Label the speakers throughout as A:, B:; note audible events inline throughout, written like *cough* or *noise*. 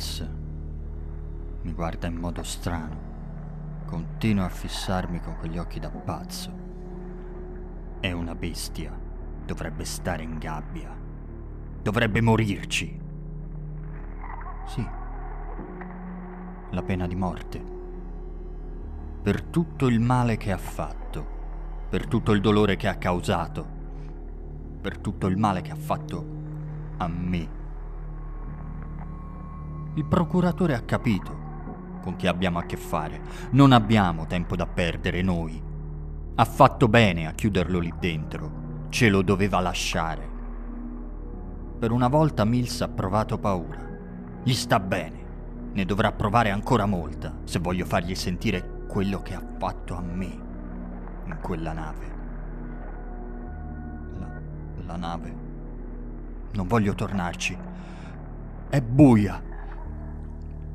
A: Mills mi guarda in modo strano. Continua a fissarmi con quegli occhi da pazzo. È una bestia. Dovrebbe stare in gabbia. Dovrebbe morirci. Sì. La pena di morte. Per tutto il male che ha fatto. Per tutto il dolore che ha causato. Per tutto il male che ha fatto a me. Il procuratore ha capito con chi abbiamo a che fare. Non abbiamo tempo da perdere noi. Ha fatto bene a chiuderlo lì dentro. Ce lo doveva lasciare. Per una volta Mills ha provato paura. Gli sta bene. Ne dovrà provare ancora molta se voglio fargli sentire quello che ha fatto a me in quella nave. La, la nave. Non voglio tornarci. È buia.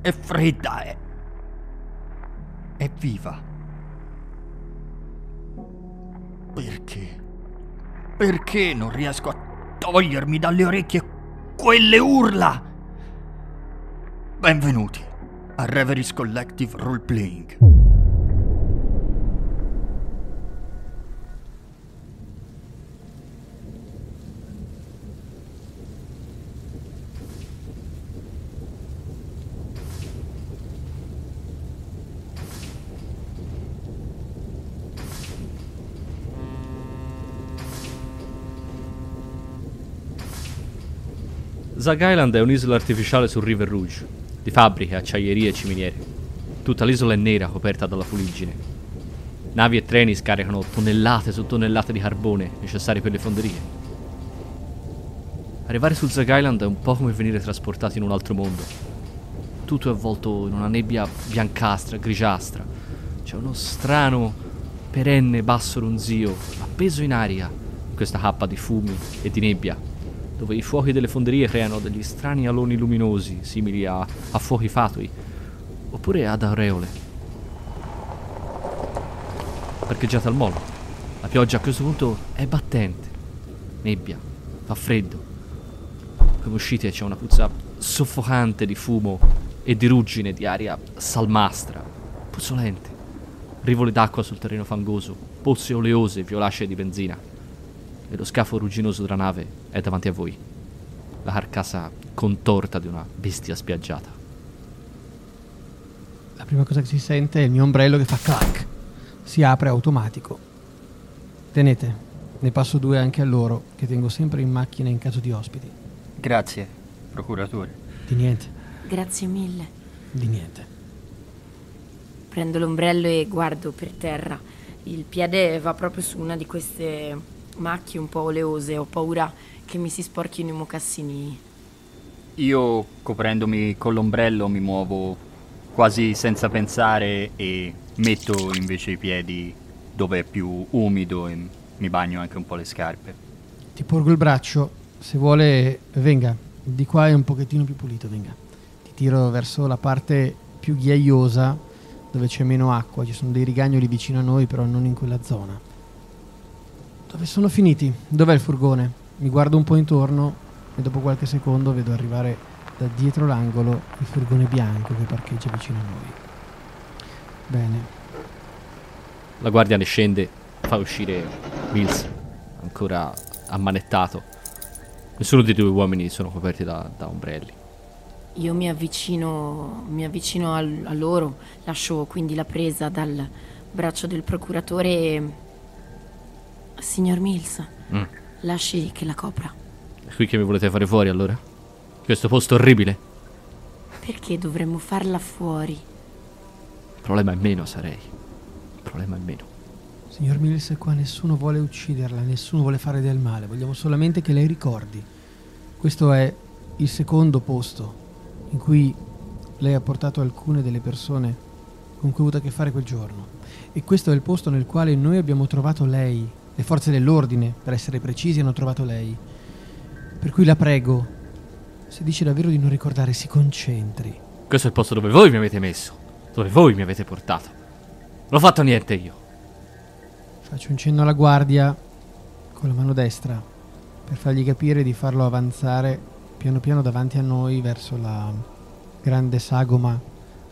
A: È fredda. È, è viva. Perché? Perché non riesco a togliermi dalle orecchie quelle urla? Benvenuti a Reveries Collective Roleplaying.
B: Zag Island è un'isola artificiale sul River Rouge, di fabbriche, acciaierie e ciminiere. Tutta l'isola è nera, coperta dalla fuliggine. Navi e treni scaricano tonnellate su tonnellate di carbone necessari per le fonderie. Arrivare sul Zag Island è un po' come venire trasportati in un altro mondo. Tutto è avvolto in una nebbia biancastra, grigiastra. C'è uno strano, perenne basso ronzio, appeso in aria, in questa cappa di fumi e di nebbia dove i fuochi delle fonderie creano degli strani aloni luminosi, simili a, a fuochi fatui, oppure ad aureole. Parcheggiate al molo. La pioggia a questo punto è battente. Nebbia, fa freddo. Come uscite c'è una puzza soffocante di fumo e di ruggine di aria salmastra, puzzolente. Rivoli d'acqua sul terreno fangoso, pozze oleose, violacee di benzina e lo scafo rugginoso della nave è davanti a voi. La carcassa contorta di una bestia spiaggiata.
C: La prima cosa che si sente è il mio ombrello che fa clac. Si apre automatico. Tenete, ne passo due anche a loro, che tengo sempre in macchina in caso di ospiti.
A: Grazie, procuratore.
C: Di niente,
D: Grazie mille.
C: di niente.
D: Prendo l'ombrello e guardo per terra. Il piede va proprio su una di queste macchie un po' oleose. Ho paura che mi si sporchino i mocassini.
A: Io, coprendomi con l'ombrello, mi muovo quasi senza pensare e metto invece i piedi dove è più umido e mi bagno anche un po' le scarpe.
C: Ti porgo il braccio, se vuole venga. Di qua è un pochettino più pulito, venga. Ti tiro verso la parte più ghiaiosa dove c'è meno acqua. Ci sono dei rigagnoli vicino a noi, però non in quella zona. Dove sono finiti? Dov'è il furgone? Mi guardo un po' intorno e dopo qualche secondo vedo arrivare da dietro l'angolo il furgone bianco che parcheggia vicino a noi. Bene,
B: La guardia ne scende, fa uscire Mills, ancora ammanettato. Nessuno dei due uomini sono coperti da, da ombrelli.
D: Io mi avvicino, mi avvicino al- a loro, lascio quindi la presa dal braccio del procuratore e... Signor Mills,
B: Mm.
D: lasci che la copra.
B: È qui che mi volete fare fuori allora? Questo posto orribile?
D: Perché dovremmo farla fuori?
B: Il problema è meno, sarei. Il problema è meno.
C: signor Mills, qua nessuno vuole ucciderla, nessuno vuole fare del male, vogliamo solamente che lei ricordi. Questo è il secondo posto in cui lei ha portato alcune delle persone con cui ha avuto a che fare quel giorno. E questo è il posto nel quale noi abbiamo trovato lei. Le forze dell'ordine, per essere precisi, hanno trovato lei. Per cui la prego, se dice davvero di non ricordare, si concentri.
B: Questo è il posto dove voi mi avete messo. Dove voi mi avete portato. Non ho fatto niente io.
C: Faccio un cenno alla guardia con la mano destra per fargli capire di farlo avanzare piano piano davanti a noi verso la, grande sagoma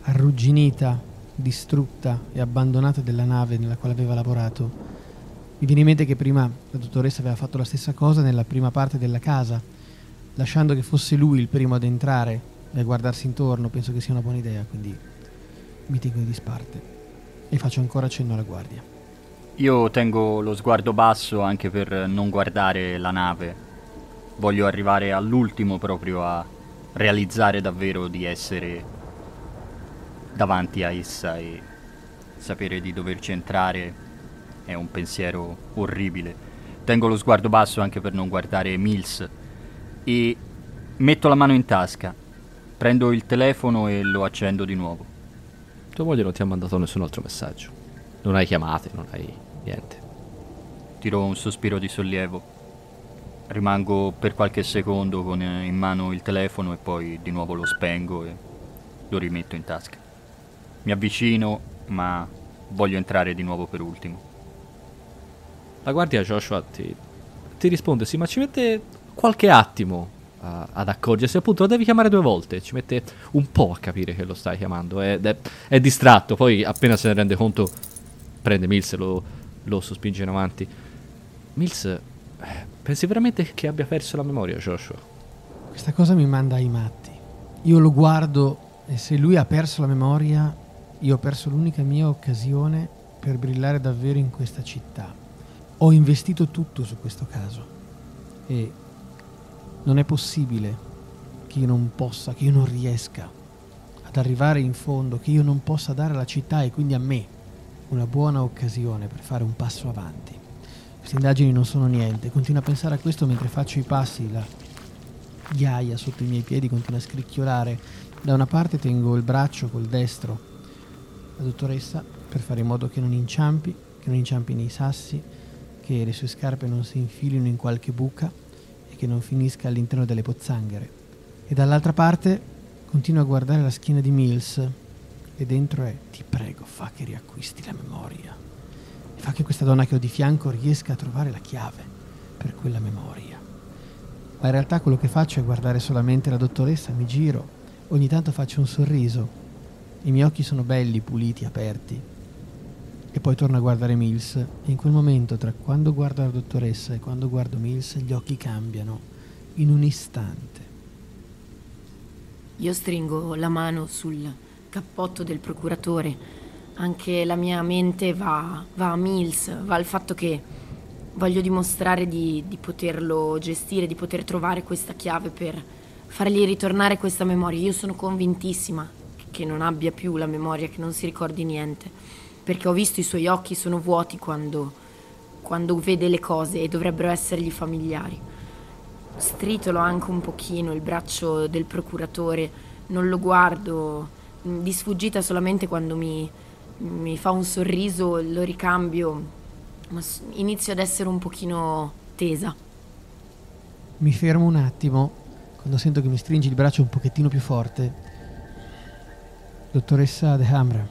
C: arrugginita, distrutta e abbandonata della nave nella quale aveva lavorato, mi viene in mente che prima la dottoressa aveva fatto la stessa cosa nella prima parte della casa, lasciando che fosse lui il primo ad entrare e a guardarsi intorno, penso che sia una buona idea, quindi mi tengo di disparte e faccio ancora cenno alla guardia.
A: Io tengo lo sguardo basso anche per non guardare la nave. Voglio arrivare all'ultimo proprio a realizzare davvero di essere davanti a essa e sapere di doverci entrare è un pensiero orribile. Tengo lo sguardo basso anche per non guardare Mills e metto la mano in tasca, prendo il telefono e lo accendo di nuovo.
B: Tua moglie non ti ha mandato nessun altro messaggio. Non hai chiamate, non hai niente.
A: Tiro un sospiro di sollievo. Rimango per qualche secondo con in mano il telefono e poi di nuovo lo spengo e lo rimetto in tasca. Mi avvicino, ma voglio entrare di nuovo per ultimo.
B: La guardia Joshua ti, ti risponde: Sì, ma ci mette qualche attimo uh, ad accorgersi. Appunto, lo devi chiamare due volte. Ci mette un po' a capire che lo stai chiamando. È, è, è distratto. Poi, appena se ne rende conto, prende Mills e lo, lo sospinge in avanti. Mills, eh, pensi veramente che abbia perso la memoria, Joshua?
C: Questa cosa mi manda ai matti. Io lo guardo e se lui ha perso la memoria, io ho perso l'unica mia occasione per brillare davvero in questa città. Ho investito tutto su questo caso e non è possibile che io non possa, che io non riesca ad arrivare in fondo, che io non possa dare alla città e quindi a me una buona occasione per fare un passo avanti. Queste indagini non sono niente, continuo a pensare a questo mentre faccio i passi, la ghiaia sotto i miei piedi continua a scricchiolare. Da una parte tengo il braccio col destro, la dottoressa, per fare in modo che non inciampi, che non inciampi nei sassi, che le sue scarpe non si infilino in qualche buca e che non finisca all'interno delle pozzanghere. E dall'altra parte continua a guardare la schiena di Mills e dentro è ti prego fa che riacquisti la memoria e fa che questa donna che ho di fianco riesca a trovare la chiave per quella memoria. Ma in realtà quello che faccio è guardare solamente la dottoressa, mi giro, ogni tanto faccio un sorriso, i miei occhi sono belli, puliti, aperti e poi torno a guardare Mills e in quel momento tra quando guardo la dottoressa e quando guardo Mills gli occhi cambiano in un istante.
D: Io stringo la mano sul cappotto del procuratore, anche la mia mente va, va a Mills, va al fatto che voglio dimostrare di, di poterlo gestire, di poter trovare questa chiave per fargli ritornare questa memoria. Io sono convintissima che non abbia più la memoria, che non si ricordi niente perché ho visto i suoi occhi sono vuoti quando, quando vede le cose e dovrebbero essergli familiari. Stritolo anche un pochino il braccio del procuratore, non lo guardo mm, di sfuggita solamente quando mi, mi fa un sorriso, lo ricambio, ma inizio ad essere un pochino tesa.
C: Mi fermo un attimo quando sento che mi stringi il braccio un pochettino più forte. Dottoressa De Hamra,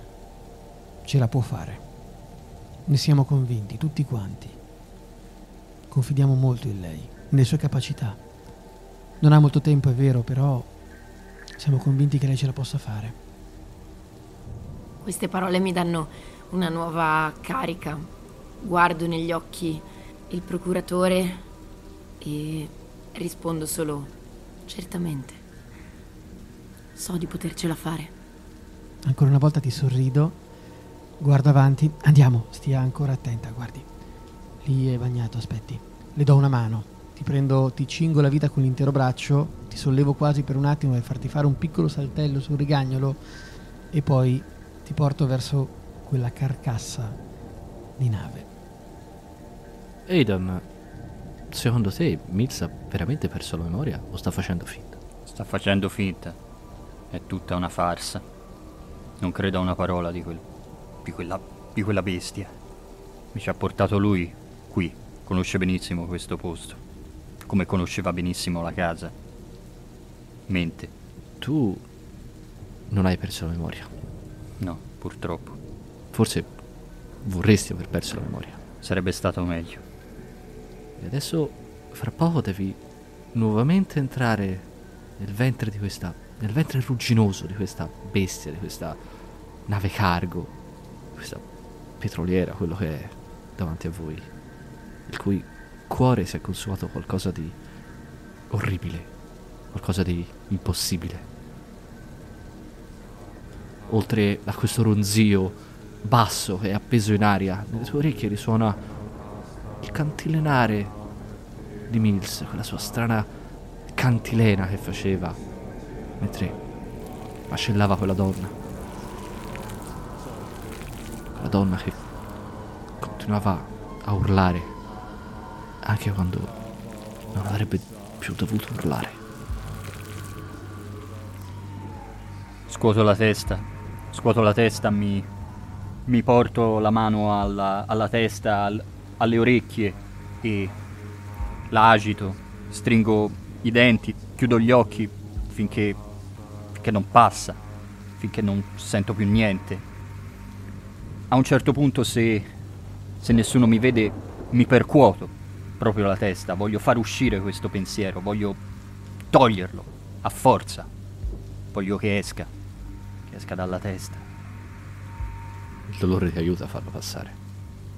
C: ce la può fare. Ne siamo convinti, tutti quanti. Confidiamo molto in lei, nelle sue capacità. Non ha molto tempo, è vero, però siamo convinti che lei ce la possa fare.
D: Queste parole mi danno una nuova carica. Guardo negli occhi il procuratore e rispondo solo certamente. So di potercela fare.
C: Ancora una volta ti sorrido Guarda avanti. Andiamo, stia ancora attenta, guardi. Lì è bagnato, aspetti. Le do una mano. Ti prendo, ti cingo la vita con l'intero braccio, ti sollevo quasi per un attimo per farti fare un piccolo saltello sul rigagnolo e poi ti porto verso quella carcassa di nave.
B: Aidan, secondo te Mills ha veramente perso la memoria o sta facendo finta?
A: Sta facendo finta. È tutta una farsa. Non credo a una parola di quello di quella, di quella bestia. Mi ci ha portato lui qui, conosce benissimo questo posto, come conosceva benissimo la casa. Mente.
B: Tu non hai perso la memoria.
A: No, purtroppo.
B: Forse vorresti aver perso la memoria.
A: Sarebbe stato meglio.
B: E adesso, fra poco, devi nuovamente entrare nel ventre di questa nel ventre rugginoso di questa bestia, di questa nave cargo, questa petroliera, quello che è davanti a voi, il cui cuore si è consumato qualcosa di orribile, qualcosa di impossibile. Oltre a questo ronzio basso e appeso in aria, nelle sue orecchie risuona il cantilenare di Mills, quella sua strana cantilena che faceva mentre macellava quella donna. Quella donna che continuava a urlare anche quando non avrebbe più dovuto urlare.
A: Scuoto la testa, scuoto la testa, mi, mi porto la mano alla, alla testa, al- alle orecchie e la agito, stringo i denti, chiudo gli occhi finché, finché non passa, finché non sento più niente. A un certo punto, se, se nessuno mi vede, mi percuoto proprio la testa, voglio far uscire questo pensiero, voglio toglierlo a forza, voglio che esca, che esca dalla testa.
B: Il dolore ti aiuta a farlo passare.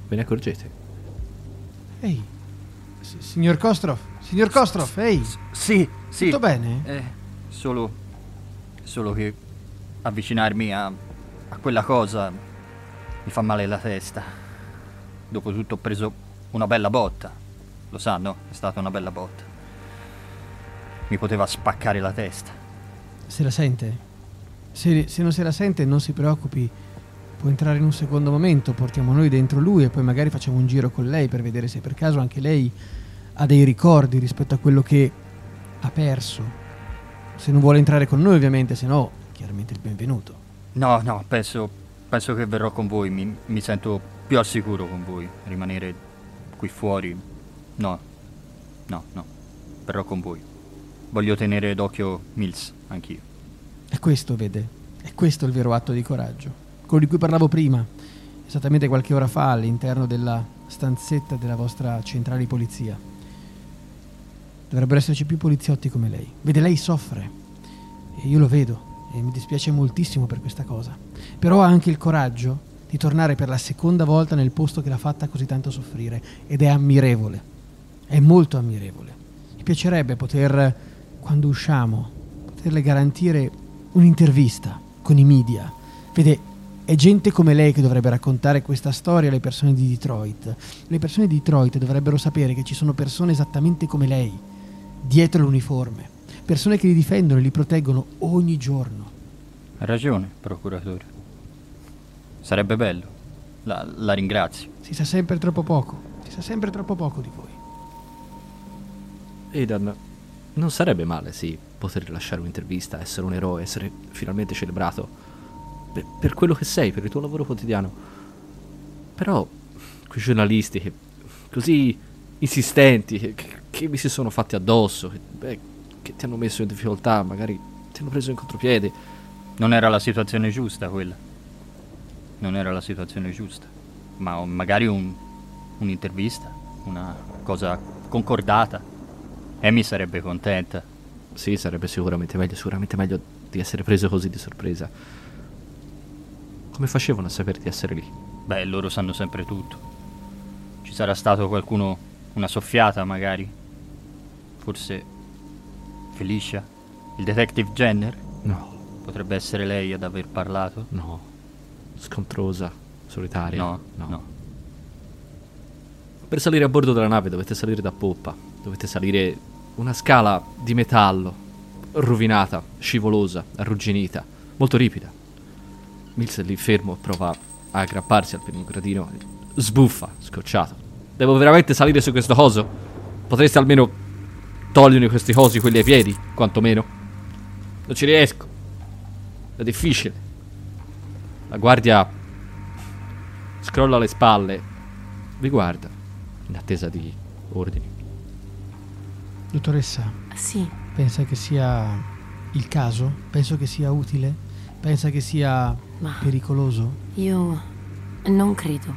B: Ve ne accorgete?
C: Ehi, s- signor Kostrov, signor Kostrov, ehi,
A: Sì, sì.
C: tutto bene?
A: Eh, solo. Solo che avvicinarmi a, a quella cosa mi fa male la testa. Dopotutto ho preso una bella botta. Lo sa, no? È stata una bella botta. Mi poteva spaccare la testa.
C: Se la sente? Se, se non se la sente, non si preoccupi. Può entrare in un secondo momento, portiamo noi dentro lui e poi magari facciamo un giro con lei per vedere se per caso anche lei ha dei ricordi rispetto a quello che ha perso. Se non vuole entrare con noi, ovviamente, se no, chiaramente il benvenuto.
A: No, no, penso. Penso che verrò con voi. Mi, mi sento più al sicuro con voi. Rimanere qui fuori. No. No, no. Verrò con voi. Voglio tenere d'occhio Mills, anch'io.
C: È questo, vede, è questo il vero atto di coraggio. Quello di cui parlavo prima, esattamente qualche ora fa all'interno della stanzetta della vostra centrale di polizia. Dovrebbero esserci più poliziotti come lei. Vede, lei soffre. E io lo vedo e mi dispiace moltissimo per questa cosa. Però ha anche il coraggio di tornare per la seconda volta nel posto che l'ha fatta così tanto soffrire ed è ammirevole. È molto ammirevole. Mi piacerebbe poter, quando usciamo, poterle garantire un'intervista con i media. Vede, è gente come lei che dovrebbe raccontare questa storia alle persone di Detroit. Le persone di Detroit dovrebbero sapere che ci sono persone esattamente come lei, dietro l'uniforme. Persone che li difendono e li proteggono ogni giorno.
A: Ha ragione, procuratore. Sarebbe bello. La, la ringrazio.
C: Si sa sempre troppo poco. Si sa sempre troppo poco di voi.
B: Aidan, non sarebbe male, sì, poter rilasciare un'intervista, essere un eroe, essere finalmente celebrato per, per quello che sei, per il tuo lavoro quotidiano. Però, quei giornalisti che, così insistenti, che, che- che mi si sono fatti addosso, che, beh, che ti hanno messo in difficoltà, magari ti hanno preso in contropiede.
A: Non era la situazione giusta quella. Non era la situazione giusta. Ma magari un- un'intervista, una cosa concordata. Amy sarebbe contenta.
B: Sì, sarebbe sicuramente meglio, sicuramente meglio di essere preso così di sorpresa. Come facevano a sapere di essere lì?
A: Beh, loro sanno sempre tutto. Ci sarà stato qualcuno, una soffiata magari. Forse Felicia, il detective Jenner.
B: No,
A: Potrebbe essere lei ad aver parlato.
B: no. Scontrosa, solitaria.
A: No, no.
B: Per salire a bordo della nave dovete salire da poppa. Dovete salire una scala di metallo, rovinata, scivolosa, arrugginita, molto ripida. Mills è lì fermo, prova a aggrapparsi al pianogradino e sbuffa, scocciato. Devo veramente salire su questo coso? Potreste almeno togliermi questi cosi, quelli ai piedi, quantomeno. Non ci riesco. È difficile. La guardia scrolla le spalle, vi guarda, in attesa di ordini.
C: Dottoressa,
D: Sì,
C: pensa che sia il caso? Penso che sia utile? Pensa che sia
D: ma
C: pericoloso?
D: io non credo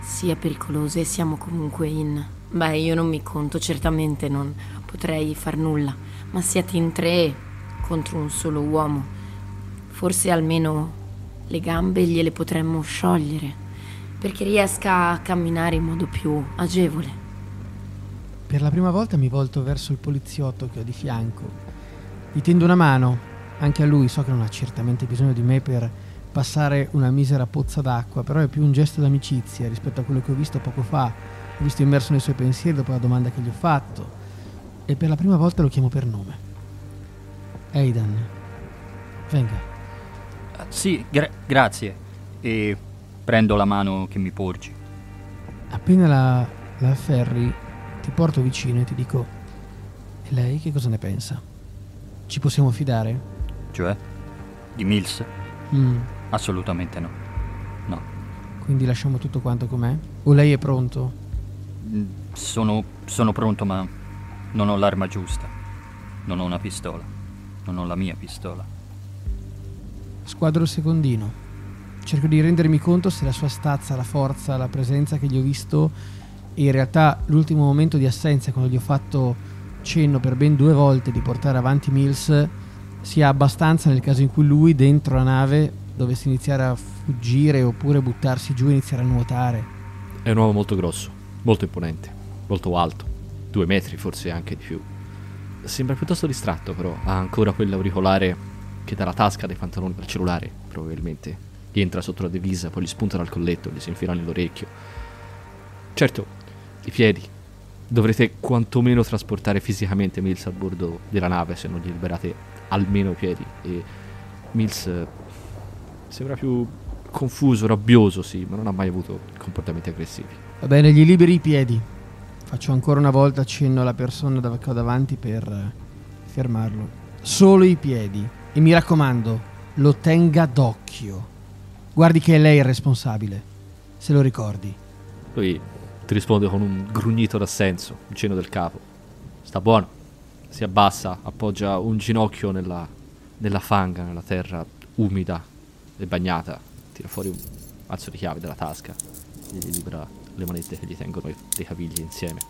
D: sia pericoloso e siamo comunque in... Beh, io non mi conto, certamente non potrei far nulla, ma siete in tre contro un solo uomo. Forse almeno le gambe gliele potremmo sciogliere, perché riesca a camminare in modo più agevole.
C: Per la prima volta mi volto verso il poliziotto che ho di fianco. Gli tendo una mano. Anche a lui so che non ha certamente bisogno di me per passare una misera pozza d'acqua, però è più un gesto d'amicizia rispetto a quello che ho visto poco fa. Visto immerso nei suoi pensieri dopo la domanda che gli ho fatto. E per la prima volta lo chiamo per nome. Aidan, venga.
A: Ah, Sì, gra- grazie. E prendo la mano che mi porgi.
C: Appena la, la afferri, ti porto vicino e ti dico: E lei che cosa ne pensa? Ci possiamo fidare?
A: Cioè? Di Mills?
C: Mm,
A: Assolutamente no. No.
C: quindi lasciamo tutto quanto com'è? O lei è pronto?
A: Mm, Sono, sono pronto, ma non ho l'arma giusta. Non ho una pistola. Non ho la mia pistola.
C: Squadro secondino. Cerco di rendermi conto se la sua stazza, la forza, la presenza che gli ho visto e in realtà l'ultimo momento di assenza quando gli ho fatto cenno per ben due volte di portare avanti Mills sia abbastanza nel caso in cui lui dentro la nave dovesse iniziare a fuggire oppure buttarsi giù e iniziare a nuotare.
B: È un uomo molto grosso, molto imponente, molto alto, due metri forse anche di più. Sembra piuttosto distratto però, ha ancora quell'auricolare che dalla tasca dei pantaloni per cellulare, probabilmente. Gli entra sotto la divisa, poi gli spunta dal colletto, gli si infila nell'orecchio. Certo, i piedi. Dovrete quantomeno trasportare fisicamente Mills a bordo della nave se non gli liberate almeno i piedi. E Mills eh, sembra più confuso, rabbioso, sì, ma non ha mai avuto comportamenti aggressivi.
C: Va bene, gli liberi i piedi. Faccio ancora una volta accenno alla persona dav- che ho davanti per eh, fermarlo. Solo i piedi. E mi raccomando, lo tenga d'occhio. Guardi che è lei il responsabile. Se lo ricordi.
B: Lui ti risponde con un grugnito d'assenso, un cenno del capo. Sta buono. Si abbassa, appoggia un ginocchio nella, nella fanga, nella terra umida e bagnata. Tira fuori un mazzo di chiavi dalla tasca gli libera le manette che gli tengono dei cavigli insieme.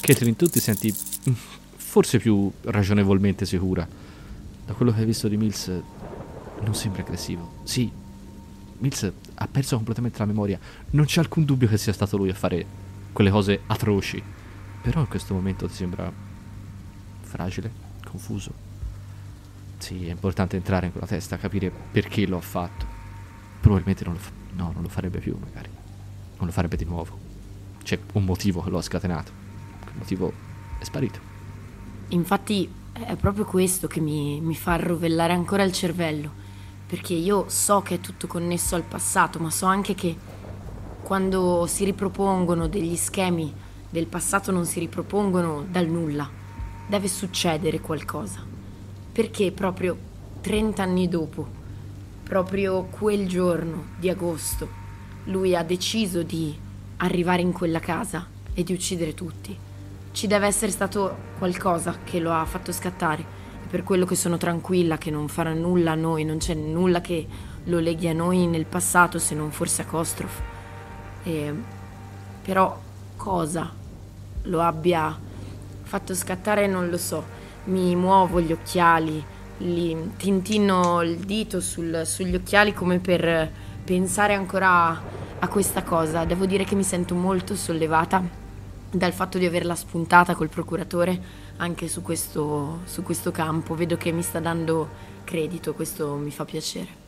B: Caitlin, tu ti senti mm, forse più ragionevolmente sicura. Da quello che hai visto di Mills, non sembra aggressivo. Sì, Mills ha perso completamente la memoria. Non c'è alcun dubbio che sia stato lui a fare quelle cose atroci. Però in questo momento ti sembra fragile, confuso. Sì, è importante entrare in quella testa, capire perché lo ha fatto. Probabilmente non lo, fa- no, non lo farebbe più, magari. Non lo farebbe di nuovo. C'è un motivo che lo scatenato. Quel motivo è sparito.
D: Infatti è proprio questo che mi, mi fa rovellare ancora il cervello, perché io so che è tutto connesso al passato, ma so anche che quando si ripropongono degli schemi del passato non si ripropongono dal nulla, deve succedere qualcosa. Perché proprio 30 anni dopo, proprio quel giorno di agosto, lui ha deciso di arrivare in quella casa e di uccidere tutti. Ci deve essere stato qualcosa che lo ha fatto scattare. E per quello che sono tranquilla che non farà nulla a noi, non c'è nulla che lo leghi a noi nel passato se non forse a Kostrof. E, però cosa lo abbia fatto scattare non lo so. Mi muovo gli occhiali, li tintino il dito sul- sugli occhiali come per pensare ancora a, questa cosa. Devo dire che mi sento molto sollevata dal fatto di averla spuntata col procuratore anche su questo, su questo campo. Vedo che mi sta dando credito, questo mi fa piacere.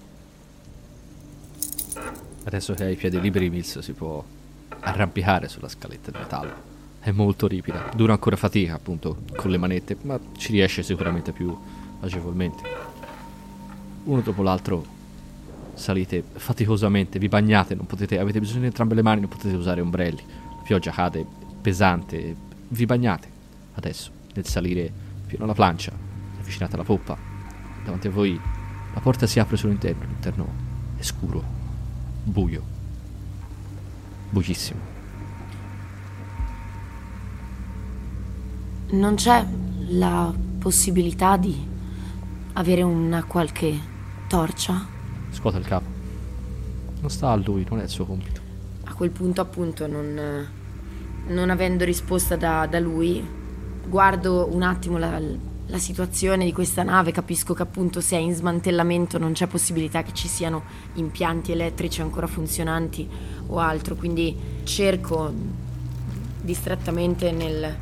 B: Adesso che hai i piedi liberi, Mills si può arrampicare sulla scaletta di metallo. È molto ripida, dura ancora fatica, appunto, con le manette, ma ci riesce sicuramente più agevolmente. Uno dopo l'altro salite faticosamente, vi bagnate, potete, avete bisogno di entrambe le mani, non potete usare ombrelli. La pioggia cade pesante, vi bagnate. Adesso, nel salire fino alla plancia, avvicinate alla poppa, davanti a voi la porta si apre sull'interno, l'interno è scuro, buio, buissimo.
D: Non c'è la possibilità di avere una qualche torcia?
B: Scuote il capo. Non sta a lui, non è il suo compito.
D: A quel punto, appunto, non, non avendo risposta da, da lui, guardo un attimo la, la situazione di questa nave, capisco che appunto se è in smantellamento non c'è possibilità che ci siano impianti elettrici ancora funzionanti o altro, quindi cerco distrattamente nel,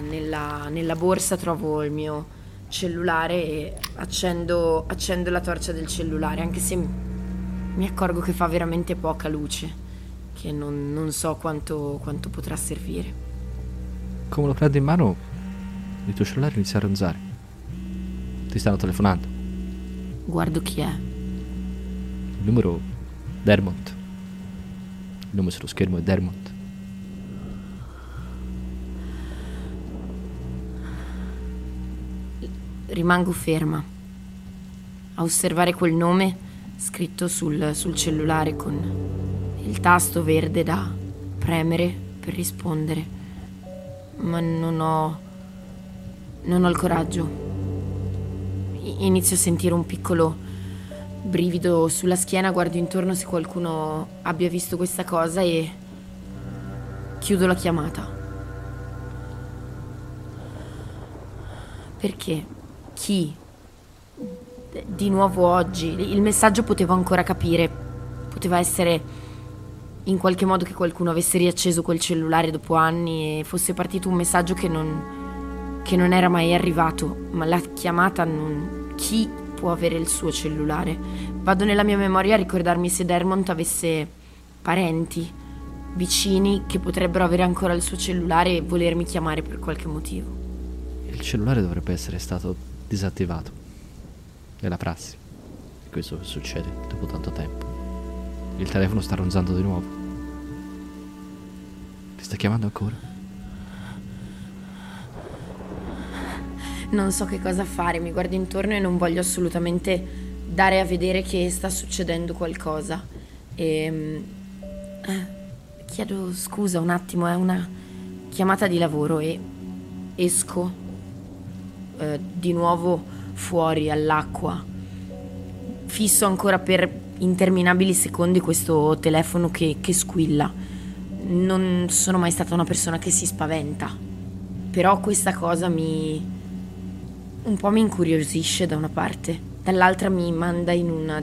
D: nella, nella, borsa, trovo il mio cellulare e accendo, accendo la torcia del cellulare, anche se mi accorgo che fa veramente poca luce, che non, non so quanto, quanto potrà servire.
B: Come lo prendo in mano, il tuo cellulare inizia a ronzare. Ti stanno telefonando.
D: Guardo chi è.
B: Il numero Dermont. Il nome sullo schermo è Dermont.
D: Rimango ferma a osservare quel nome scritto sul, sul cellulare con il tasto verde da premere per rispondere. Ma non ho non ho il coraggio. Inizio a sentire un piccolo brivido sulla schiena, guardo intorno se qualcuno abbia visto questa cosa e chiudo la chiamata. Perché? Chi? Di nuovo oggi. Il messaggio potevo ancora capire. Poteva essere in qualche modo che qualcuno avesse riacceso quel cellulare dopo anni e fosse partito un messaggio che non che non era mai arrivato, ma la chiamata non... Chi può avere il suo cellulare? Vado nella mia memoria a ricordarmi se Dermont avesse parenti, vicini che potrebbero avere ancora il suo cellulare e volermi chiamare per qualche motivo.
B: Il cellulare dovrebbe essere stato disattivato. È la prassi. Questo succede dopo tanto tempo. Il telefono sta ronzando di nuovo. Ti sta chiamando ancora?
D: non so che cosa fare, mi guardo intorno e non voglio assolutamente dare a vedere che sta succedendo qualcosa. E, ehm, eh, chiedo scusa un attimo, è una chiamata di lavoro e esco eh, di nuovo fuori all'acqua. Fisso ancora per interminabili secondi questo telefono che, che squilla. Non sono mai stata una persona che si spaventa, però questa cosa mi, un po' mi incuriosisce da una parte, dall'altra mi manda in, una,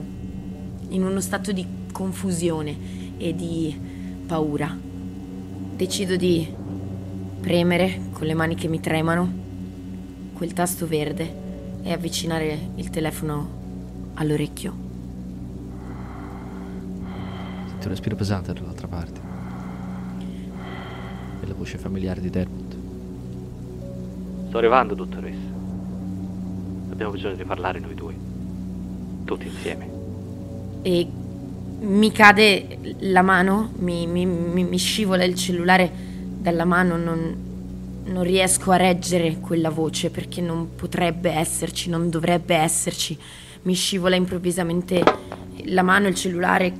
D: in uno stato di confusione e di paura. Decido di premere con le mani che mi tremano quel tasto verde e avvicinare il telefono all'orecchio.
B: Senti un respiro pesante dall'altra parte. E la voce familiare di Dermot. Sto arrivando, dottoressa. Abbiamo bisogno di parlare noi due. Tutti insieme.
D: E mi cade la mano, mi, mi, mi, mi scivola il cellulare dalla mano, non, non riesco a reggere quella voce perché non potrebbe esserci, non dovrebbe esserci. Mi scivola improvvisamente la mano, il cellulare.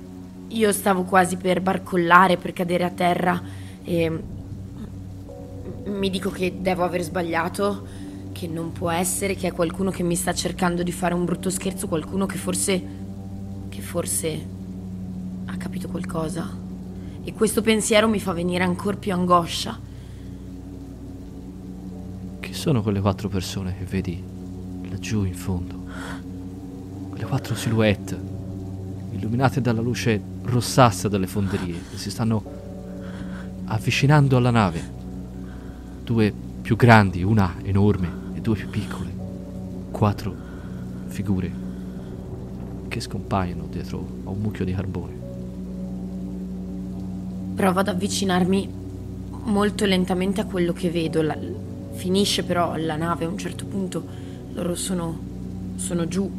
D: Io stavo quasi per barcollare, per cadere a terra e mi dico che devo aver sbagliato che non può essere che è qualcuno che mi sta cercando di fare un brutto scherzo, qualcuno che forse che forse ha capito qualcosa. E questo pensiero mi fa venire ancora più angoscia.
B: Sono quelle quattro persone che vedi laggiù in fondo? Quelle quattro silhouette illuminate dalla luce rossastra delle fonderie che si stanno avvicinando alla nave. Due più grandi, una enorme due più piccole, quattro figure che scompaiono dietro a un mucchio di carbone.
D: Provo ad avvicinarmi molto lentamente a quello che vedo. La, finisce però la nave a un certo punto. Loro sono, sono giù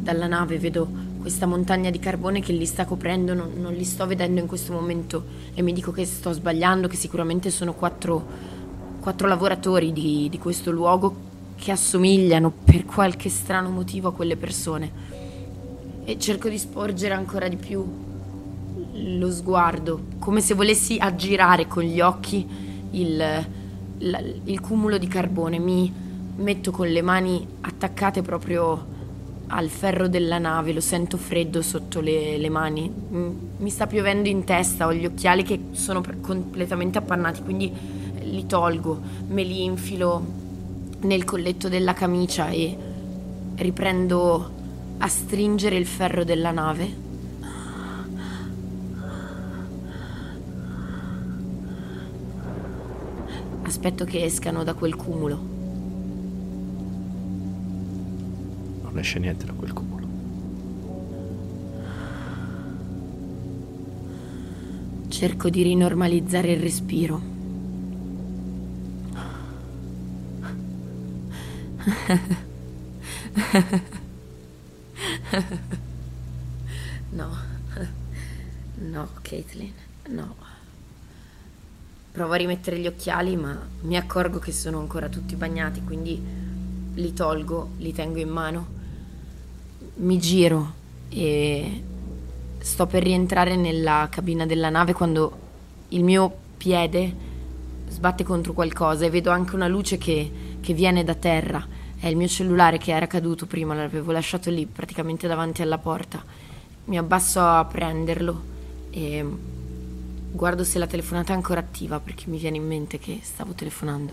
D: dalla nave, vedo questa montagna di carbone che li sta coprendo, non, non, li sto vedendo in questo momento e mi dico che sto sbagliando, che sicuramente sono quattro, quattro lavoratori di, di questo luogo che assomigliano per qualche strano motivo a quelle persone. E cerco di sporgere ancora di più lo sguardo, come se volessi aggirare con gli occhi il, il cumulo di carbone. Mi metto con le mani attaccate proprio al ferro della nave, lo sento freddo sotto le, le, mani, mi sta piovendo in testa, ho gli occhiali che sono completamente appannati, quindi li tolgo, me li infilo nel colletto della camicia e riprendo a stringere il ferro della nave. Aspetto che escano da quel cumulo.
B: Non esce niente da quel cumulo.
D: Cerco di rinormalizzare il respiro. *laughs* No, no, Caitlin, no. Provo a rimettere gli occhiali, ma mi accorgo che sono ancora tutti bagnati, quindi li tolgo, li tengo in mano. Mi giro e sto per rientrare nella cabina della nave quando il mio piede sbatte contro qualcosa e vedo anche una luce che, che viene da terra. È il mio cellulare che era caduto prima, l'avevo lasciato lì praticamente davanti alla porta. Mi abbasso a prenderlo e guardo se la telefonata è ancora attiva perché mi viene in mente che stavo telefonando.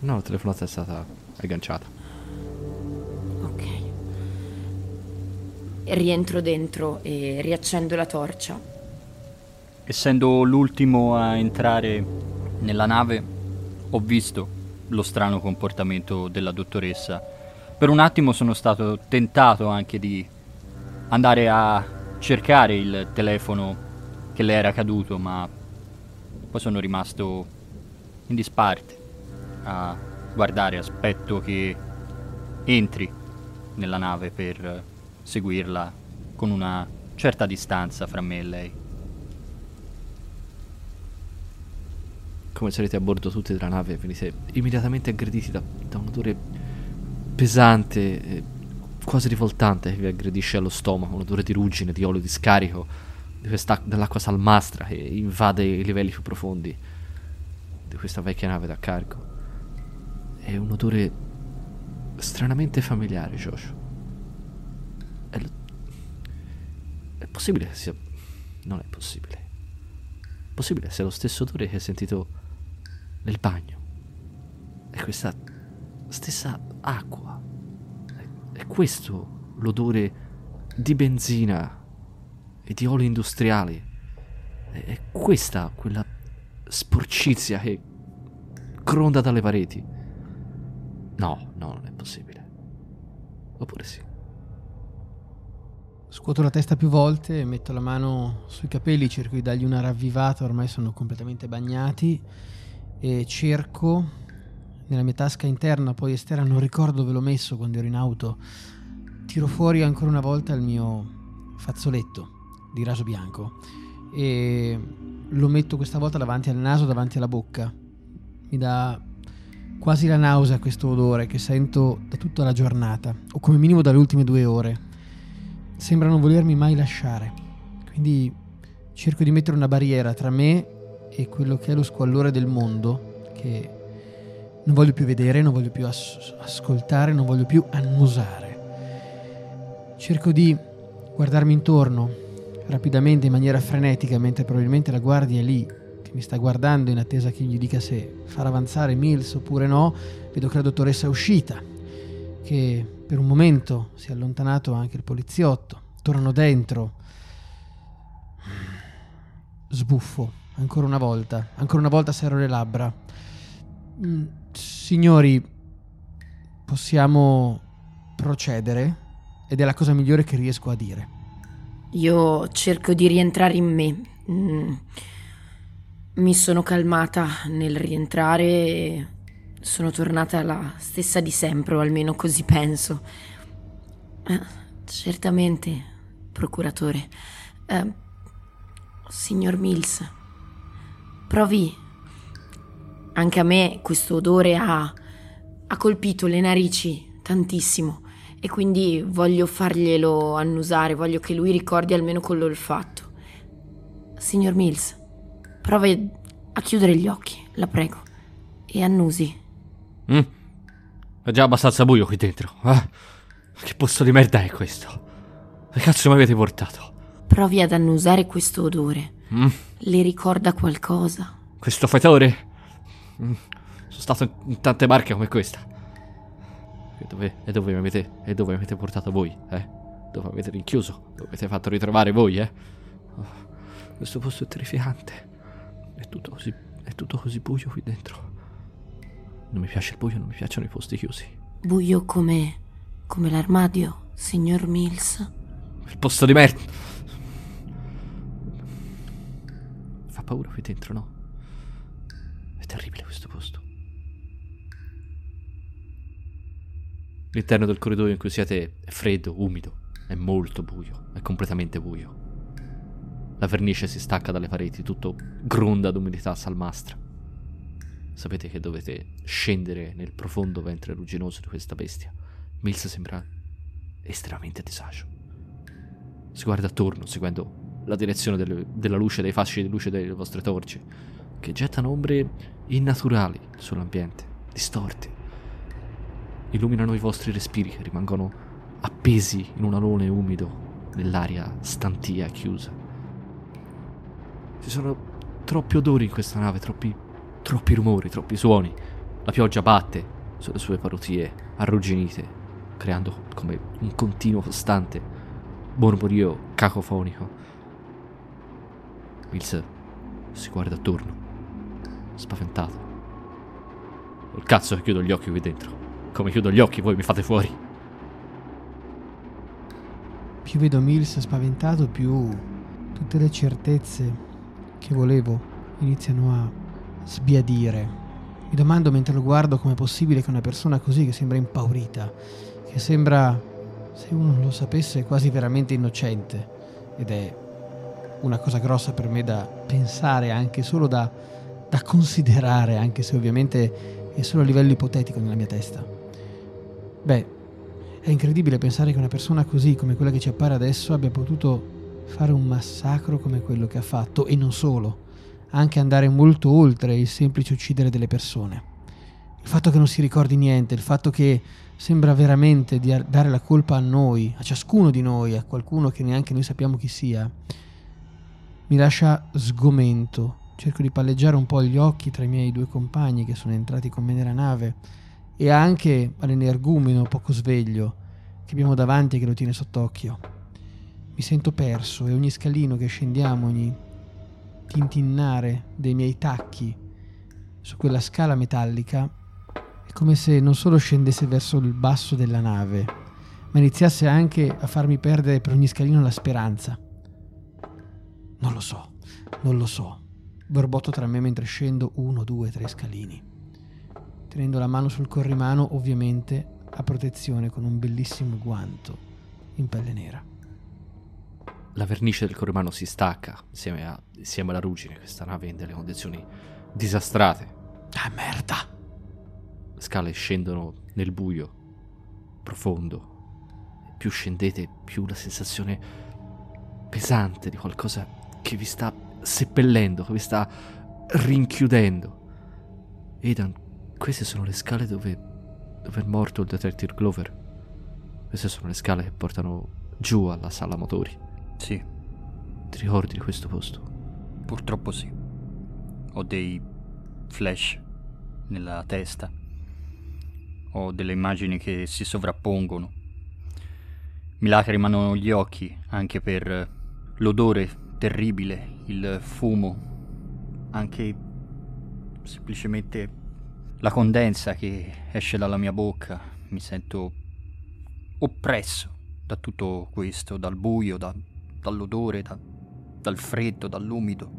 B: No, la telefonata è stata agganciata.
D: Ok. Rientro dentro e riaccendo la torcia.
A: Essendo l'ultimo a entrare nella nave, ho visto lo strano comportamento della dottoressa. Per un attimo sono stato tentato anche di andare a cercare il telefono che le era caduto, ma poi sono rimasto in disparte a guardare, aspetto che entri nella nave per seguirla con una certa distanza fra me e lei.
B: Come sarete a bordo tutti della nave, venite immediatamente aggrediti da, da un odore pesante, quasi rivoltante, che vi aggredisce allo stomaco, un odore di ruggine, di olio di scarico, questa, dell'acqua salmastra che invade i livelli più profondi di questa vecchia nave da cargo. È un odore stranamente familiare, Joshua. È, è possibile che sia... Non è possibile. È possibile che sia lo stesso odore che hai sentito nel bagno. È questa stessa acqua. È, è questo l'odore di benzina e di oli industriali. È, questa quella sporcizia che gronda dalle pareti. No, no, non è possibile. Oppure sì.
C: Scuoto la testa più volte, metto la mano sui capelli, cerco di dargli una ravvivata, ormai sono completamente bagnati e cerco nella mia tasca interna, poi esterna, non ricordo dove l'ho messo quando ero in auto, tiro fuori ancora una volta il mio fazzoletto di raso bianco e lo metto questa volta davanti al naso, davanti alla bocca. Mi dà quasi la nausea questo odore che sento da tutta la giornata, o come minimo dalle ultime due ore. Sembra non volermi mai lasciare. Quindi cerco di mettere una barriera tra me e quello che è lo squallore del mondo, che non voglio più vedere, non voglio più as- ascoltare, non voglio più annusare. Cerco di guardarmi intorno rapidamente in maniera frenetica mentre probabilmente la guardia è lì che mi sta guardando in attesa che gli dica se far avanzare Mills oppure no. Vedo che la dottoressa è uscita, che per un momento si è allontanato anche il poliziotto. Tornano dentro. Sbuffo, ancora una volta, ancora una volta serro le labbra. Mm, Signori, possiamo procedere? Ed è la cosa migliore che riesco a dire.
D: Io cerco di rientrare in me. Mm. Mi sono calmata nel rientrare e sono tornata la stessa di sempre, o almeno così penso. Eh, certamente, procuratore. Eh, signor Mills, provi. Anche a me questo odore ha, ha colpito le narici tantissimo e quindi voglio farglielo annusare, voglio che lui ricordi almeno con l'olfatto. Signor Mills, provi a chiudere gli occhi, la prego, e annusi.
B: Mm. È già abbastanza buio qui dentro. eh? Che posto di merda è questo? Che cazzo mi avete portato?
D: Provi ad annusare questo odore.
B: Mm.
D: Le ricorda qualcosa?
B: Questo fetore? Mm. Sono stato in tante barche come questa. E dove, e dove mi avete, e dove mi avete portato voi, eh? Dove mi avete rinchiuso? Dove mi avete fatto ritrovare voi, eh? Oh, questo posto è terrificante. È tutto così, è tutto così buio qui dentro. Non mi piace il buio, non mi piacciono i posti chiusi.
D: Buio come. come l'armadio, signor Mills.
B: Il posto di merda. Fa paura qui dentro, no? È terribile questo posto. L'interno del corridoio in cui siete è freddo, umido, è molto buio, è completamente buio. La vernice si stacca dalle pareti, tutto gronda d'umidità salmastra. Sapete che dovete scendere nel profondo ventre rugginoso di questa bestia. Mills sembra estremamente a disagio. Si guarda attorno, seguendo la direzione delle- della luce, dei fasci di luce delle vostre torce, che gettano ombre innaturali sull'ambiente, distorti. Illuminano i vostri respiri che rimangono appesi in un alone umido nell'aria stantia chiusa. Ci sono troppi odori in questa nave, troppi, troppi rumori, troppi suoni. La pioggia batte sulle sue parotie arrugginite, creando come un continuo costante mormorio cacofonico. Mills si guarda attorno, spaventato. Col cazzo che chiudo gli occhi qui dentro. Come chiudo gli occhi voi mi fate fuori.
C: Più vedo Mills spaventato, più tutte le certezze che volevo iniziano a sbiadire. Mi domando mentre lo guardo com'è possibile che una persona così, che sembra impaurita, che sembra, se uno lo sapesse, quasi veramente innocente, ed è una cosa grossa per me da pensare, anche solo da, da considerare, anche se ovviamente è solo a livello ipotetico nella mia testa. Beh, è incredibile pensare che una persona così come quella che ci appare adesso abbia potuto fare un massacro come quello che ha fatto e non solo, anche andare molto oltre il semplice uccidere delle persone. Il fatto che non si ricordi niente, il fatto che sembra veramente di dare la colpa a noi, a ciascuno di noi, a qualcuno che neanche noi sappiamo chi sia, mi lascia sgomento. Cerco di palleggiare un po' gli occhi tra i miei due compagni che sono entrati con me nella nave e anche all'energumeno poco sveglio che abbiamo davanti e che lo tiene sott'occhio. Mi sento perso e ogni scalino che scendiamo, ogni tintinnare dei miei tacchi su quella scala metallica è come se non solo scendesse verso il basso della nave, ma iniziasse anche a farmi perdere per ogni scalino la speranza. Non lo so, non lo so. Borbotto tra me mentre scendo uno, due, tre scalini tenendo la mano sul corrimano, ovviamente a protezione con un bellissimo guanto in pelle nera.
B: La vernice del corrimano si stacca insieme, a, insieme alla ruggine. Questa nave è in delle condizioni disastrate.
C: Ah, merda!
B: Le scale scendono nel buio, profondo. Più scendete, più la sensazione pesante di qualcosa che vi sta seppellendo, che vi sta rinchiudendo. Aidan queste sono le scale dove, dove è morto il detective Glover. Queste sono le scale che portano giù alla sala motori.
A: Sì,
B: Ti ricordi di questo posto?
A: purtroppo sì. Ho dei flash nella testa. Ho delle immagini che si sovrappongono. Mi lacrimano gli occhi anche per l'odore terribile, il fumo, anche semplicemente la condensa che esce dalla mia bocca. Mi sento oppresso da tutto questo, dal buio, da- dall'odore, da- dal freddo, dall'umido.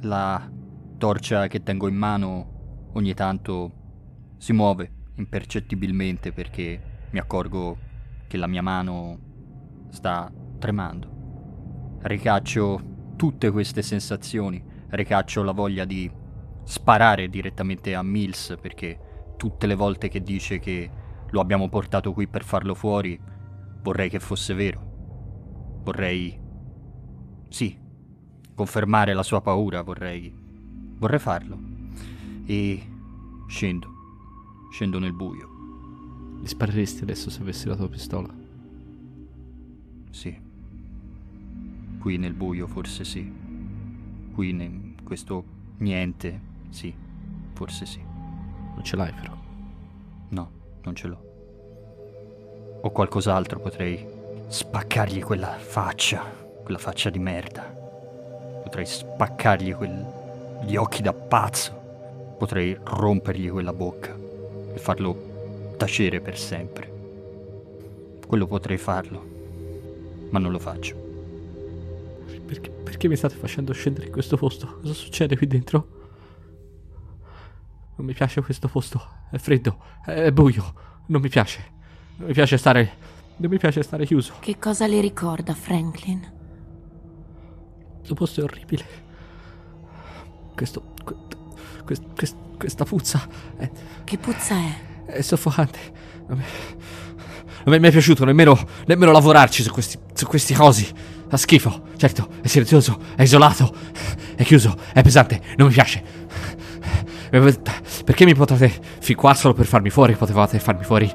A: La torcia che tengo in mano ogni tanto si muove impercettibilmente perché mi accorgo che la mia mano sta tremando. Ricaccio tutte queste sensazioni, ricaccio la voglia di sparare direttamente a Mills perché tutte le volte che dice che lo abbiamo portato qui per farlo fuori, vorrei che fosse vero. Vorrei... Sì, confermare la sua paura, vorrei... Vorrei farlo. E scendo. Scendo nel buio.
B: Gli spareresti adesso se avessi la tua pistola?
A: Sì. Qui nel buio forse sì. Qui in questo niente, sì. Forse sì.
B: Non ce l'hai però.
A: No, non ce l'ho. O qualcos'altro potrei spaccargli quella faccia, quella faccia di merda. Potrei spaccargli quel- gli occhi da pazzo. Potrei rompergli quella bocca e farlo tacere per sempre. Quello potrei farlo, ma non lo faccio.
B: Perché, perché mi state facendo scendere in questo posto? Cosa succede qui dentro? Non mi piace questo posto. È freddo, è buio. Non mi piace. Non mi piace stare. Non mi piace stare chiuso.
D: Che cosa le ricorda, Franklin?
B: Questo posto è orribile. Questo. que- quest- questa puzza è,
D: Che puzza è?
B: è soffocante. Non mi, non mi è mai piaciuto nemmeno, nemmeno lavorarci su questi, su questi cosi. Fa schifo. Certo, è silenzioso, è isolato, è chiuso, è pesante. Non mi piace. Perché mi potete fin qua solo per farmi fuori? Potevate farmi fuori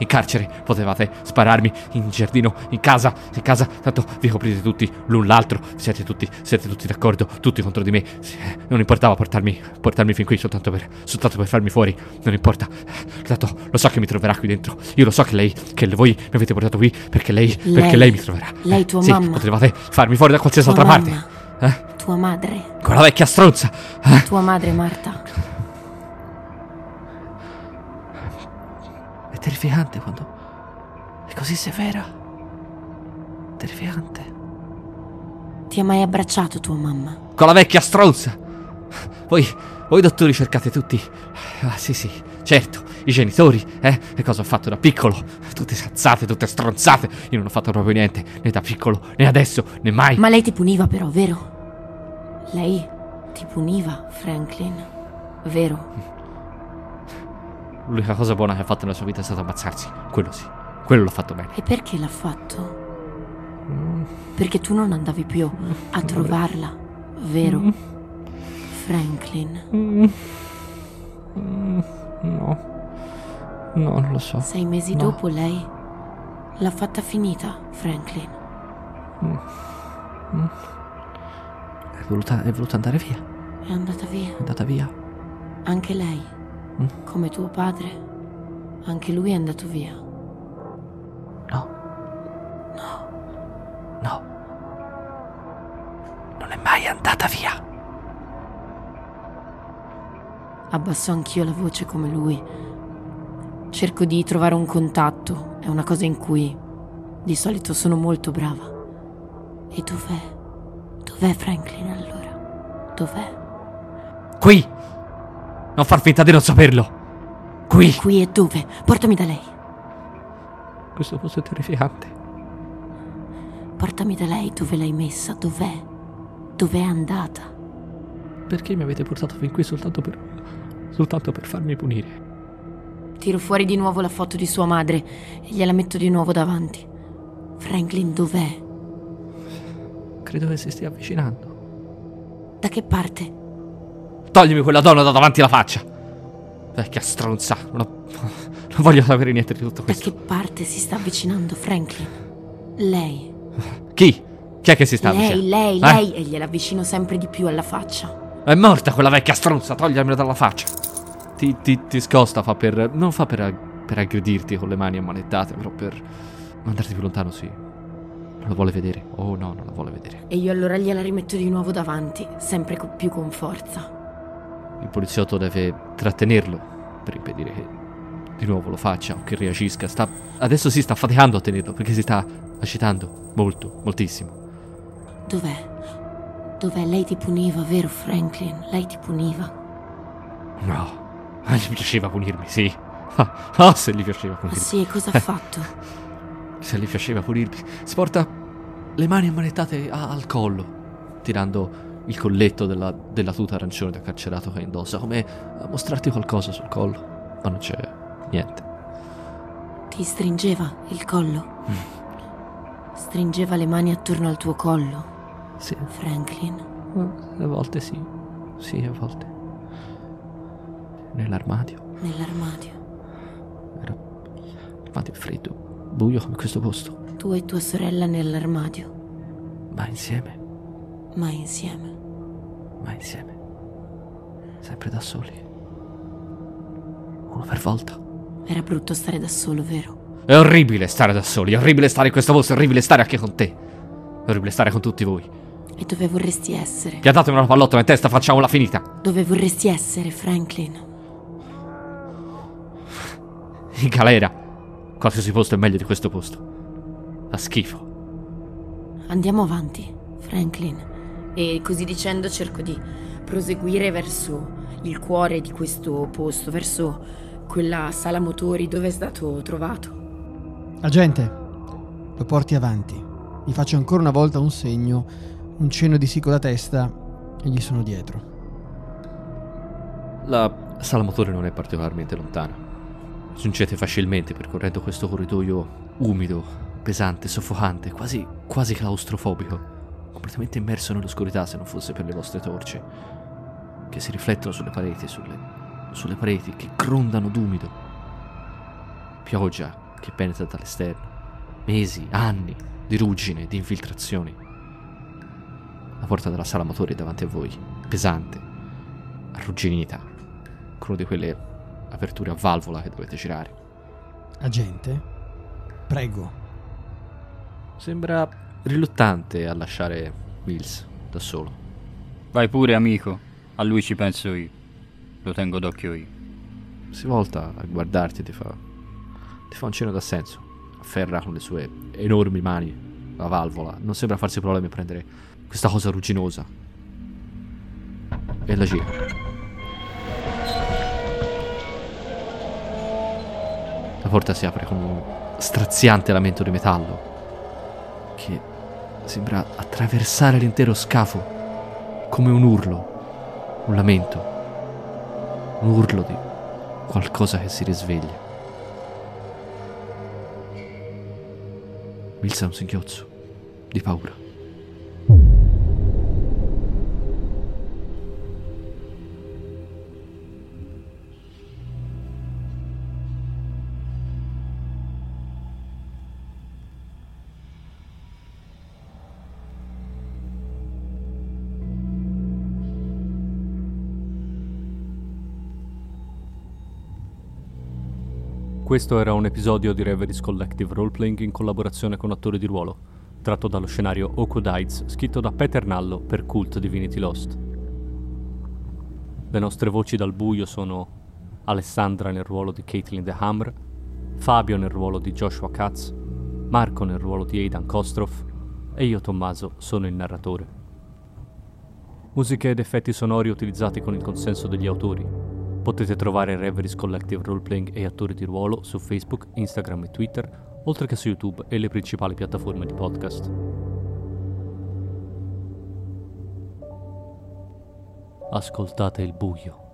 B: in carcere, potevate spararmi in giardino, in casa, in casa, tanto vi coprite tutti l'un l'altro, siete tutti, siete tutti d'accordo, tutti contro di me. Non importava portarmi, portarmi fin qui soltanto per, soltanto per farmi fuori, non importa. Tanto lo so che mi troverà qui dentro. Io lo so che lei, che voi mi avete portato qui perché lei, perché
D: Lei.
B: lei mi troverà.
D: Lei, tua
B: sì,
D: mamma.
B: potevate farmi fuori da qualsiasi altra
D: mamma.
B: parte. Eh?
D: Tua madre.
B: Quella vecchia stronza. Eh?
D: Tua madre, Marta.
B: Terrificante quando è così severa. Terrificante.
D: Ti ha mai abbracciato tua mamma?
B: Con la vecchia stronza. Voi, voi dottori cercate tutti. Ah, sì, sì, certo. I genitori, eh? E cosa ho fatto da piccolo? Tutte cazzate, tutte stronzate. Io non ho fatto proprio niente, né da piccolo, né adesso, né mai.
D: Ma lei ti puniva però, vero? Lei ti puniva, Franklin. Vero?
B: L'unica cosa buona che ha fatto nella sua vita è stato ammazzarsi. Quello sì. Quello l'ha fatto bene.
D: E perché l'ha fatto? Perché tu non andavi più a trovarla, vero? Franklin.
B: No. No, non lo so.
D: Sei mesi
B: No.
D: dopo lei l'ha fatta finita, Franklin.
B: È voluta, è voluta andare via.
D: È andata via.
B: È andata via.
D: Anche lei.
B: Mm.
D: Come tuo padre. Anche lui è andato via.
B: No. No. Non è mai andata via.
D: Abbasso anch'io la voce come lui. Cerco di trovare un contatto. È una cosa in cui di solito sono molto brava. E dov'è? Dov'è Franklin allora? Dov'è?
B: Qui. Non far finta di non saperlo. Qui.
D: Qui e dove? Portami da lei.
B: Questo posto è terrificante.
D: Portami da lei dove l'hai messa. Dov'è? Dov'è andata?
B: Perché mi avete portato fin qui soltanto per. soltanto per farmi punire?
D: Tiro fuori di nuovo la foto di sua madre e gliela metto di nuovo davanti. Franklin dov'è?
B: Credo che si stia avvicinando.
D: Da che parte?
B: Toglimi quella donna da davanti alla faccia. Vecchia stronza. Non, ho- non voglio sapere niente di tutto
D: Da
B: questo.
D: che parte si sta avvicinando Franklin? Lei.
B: Chi? Chi è che si sta
D: lei,
B: avvicinando?
D: lei,
B: Eh?
D: lei. E gliela avvicino sempre di più alla faccia.
B: È morta quella vecchia stronza, togliamela dalla faccia. Ti, ti, ti scosta, fa per. Non fa per, ag- per aggredirti con le mani ammanettate, però per mandarti più lontano, sì. Non la vuole vedere. Oh no, non la vuole vedere.
D: E io allora gliela rimetto di nuovo davanti, sempre più con forza.
B: Il poliziotto deve trattenerlo per impedire che di nuovo lo faccia o che reagisca. Sta, adesso si sta faticando a tenerlo perché si sta agitando molto, moltissimo.
D: Dov'è? Dov'è? Lei ti puniva, vero Franklin? Lei ti puniva.
B: No, Ah, gli piaceva punirmi, sì. Ah, ah, se gli piaceva
D: Ma
B: punirmi.
D: sì, e cosa ha *laughs* fatto?
B: Se gli piaceva punirmi. Si porta le mani ammanettate al collo, tirando il colletto della, della tuta arancione da carcerato che indossa, come a mostrarti qualcosa sul collo. Ma non c'è niente.
D: Ti stringeva il collo? Stringeva le mani attorno al tuo collo,
B: Sì,
D: Franklin.
B: a volte sì. Sì, a volte. Nell'armadio.
D: Nell'armadio.
B: Era armadio freddo, buio come questo posto.
D: Tu e tua sorella nell'armadio,
B: Ma insieme,
D: ma insieme.
B: Ma insieme. Sempre da soli. Uno per volta.
D: Era brutto stare da solo, vero?
B: È orribile stare da soli, è orribile stare in questo posto, è orribile stare anche con te. È orribile stare con tutti voi.
D: E dove vorresti essere?
B: Piantatemi una pallottola in testa, facciamola finita.
D: Dove vorresti essere, Franklin?
B: In galera. Qualsiasi posto è meglio di questo posto. Fa schifo.
D: Andiamo avanti, Franklin. E così dicendo cerco di proseguire verso il cuore di questo posto, verso quella sala motori dove è stato trovato.
C: Agente, lo porti avanti. Gli faccio ancora una volta un segno, un cenno di sì con la testa e gli sono dietro.
B: La sala motori non è particolarmente lontana. Giungete facilmente percorrendo questo corridoio umido, pesante, soffocante, quasi, quasi claustrofobico, completamente immerso nell'oscurità se non fosse per le vostre torce, che si riflettono sulle pareti, sulle, sulle pareti che grondano d'umido. Pioggia che penetra dall'esterno, mesi, anni di ruggine, di infiltrazioni. La porta della sala motori è davanti a voi, pesante, arrugginita, con una di quelle aperture a valvola che dovete girare.
C: Agente, prego.
B: Sembra riluttante a lasciare Mills da solo.
A: Vai pure, amico. A lui ci penso io. Lo tengo d'occhio io.
B: Si volta a guardarti e ti fa. ti fa un cenno d'assenso. Afferra con le sue enormi mani la valvola. Non sembra farsi problemi a prendere questa cosa rugginosa. E la gira. La porta si apre con un straziante lamento di metallo sembra attraversare l'intero scafo come un urlo, un lamento, un urlo di qualcosa che si risveglia. Mills ha un singhiozzo di paura.
E: Questo era un episodio di Reveries Collective Roleplaying in collaborazione con attori di ruolo, tratto dallo scenario Okodites, scritto da Peter Nallo per Cult Divinity Lost. Le nostre voci dal buio sono Alessandra nel ruolo di Caitlin The Hammer, Fabio nel ruolo di Joshua Katz, Marco nel ruolo di Aidan Kostroff e io Tommaso sono il narratore. Musiche ed effetti sonori utilizzati con il consenso degli autori, Potete trovare Reveries Collective Roleplaying e attori di ruolo su Facebook, Instagram e Twitter, oltre che su YouTube e le principali piattaforme di podcast. Ascoltate il buio.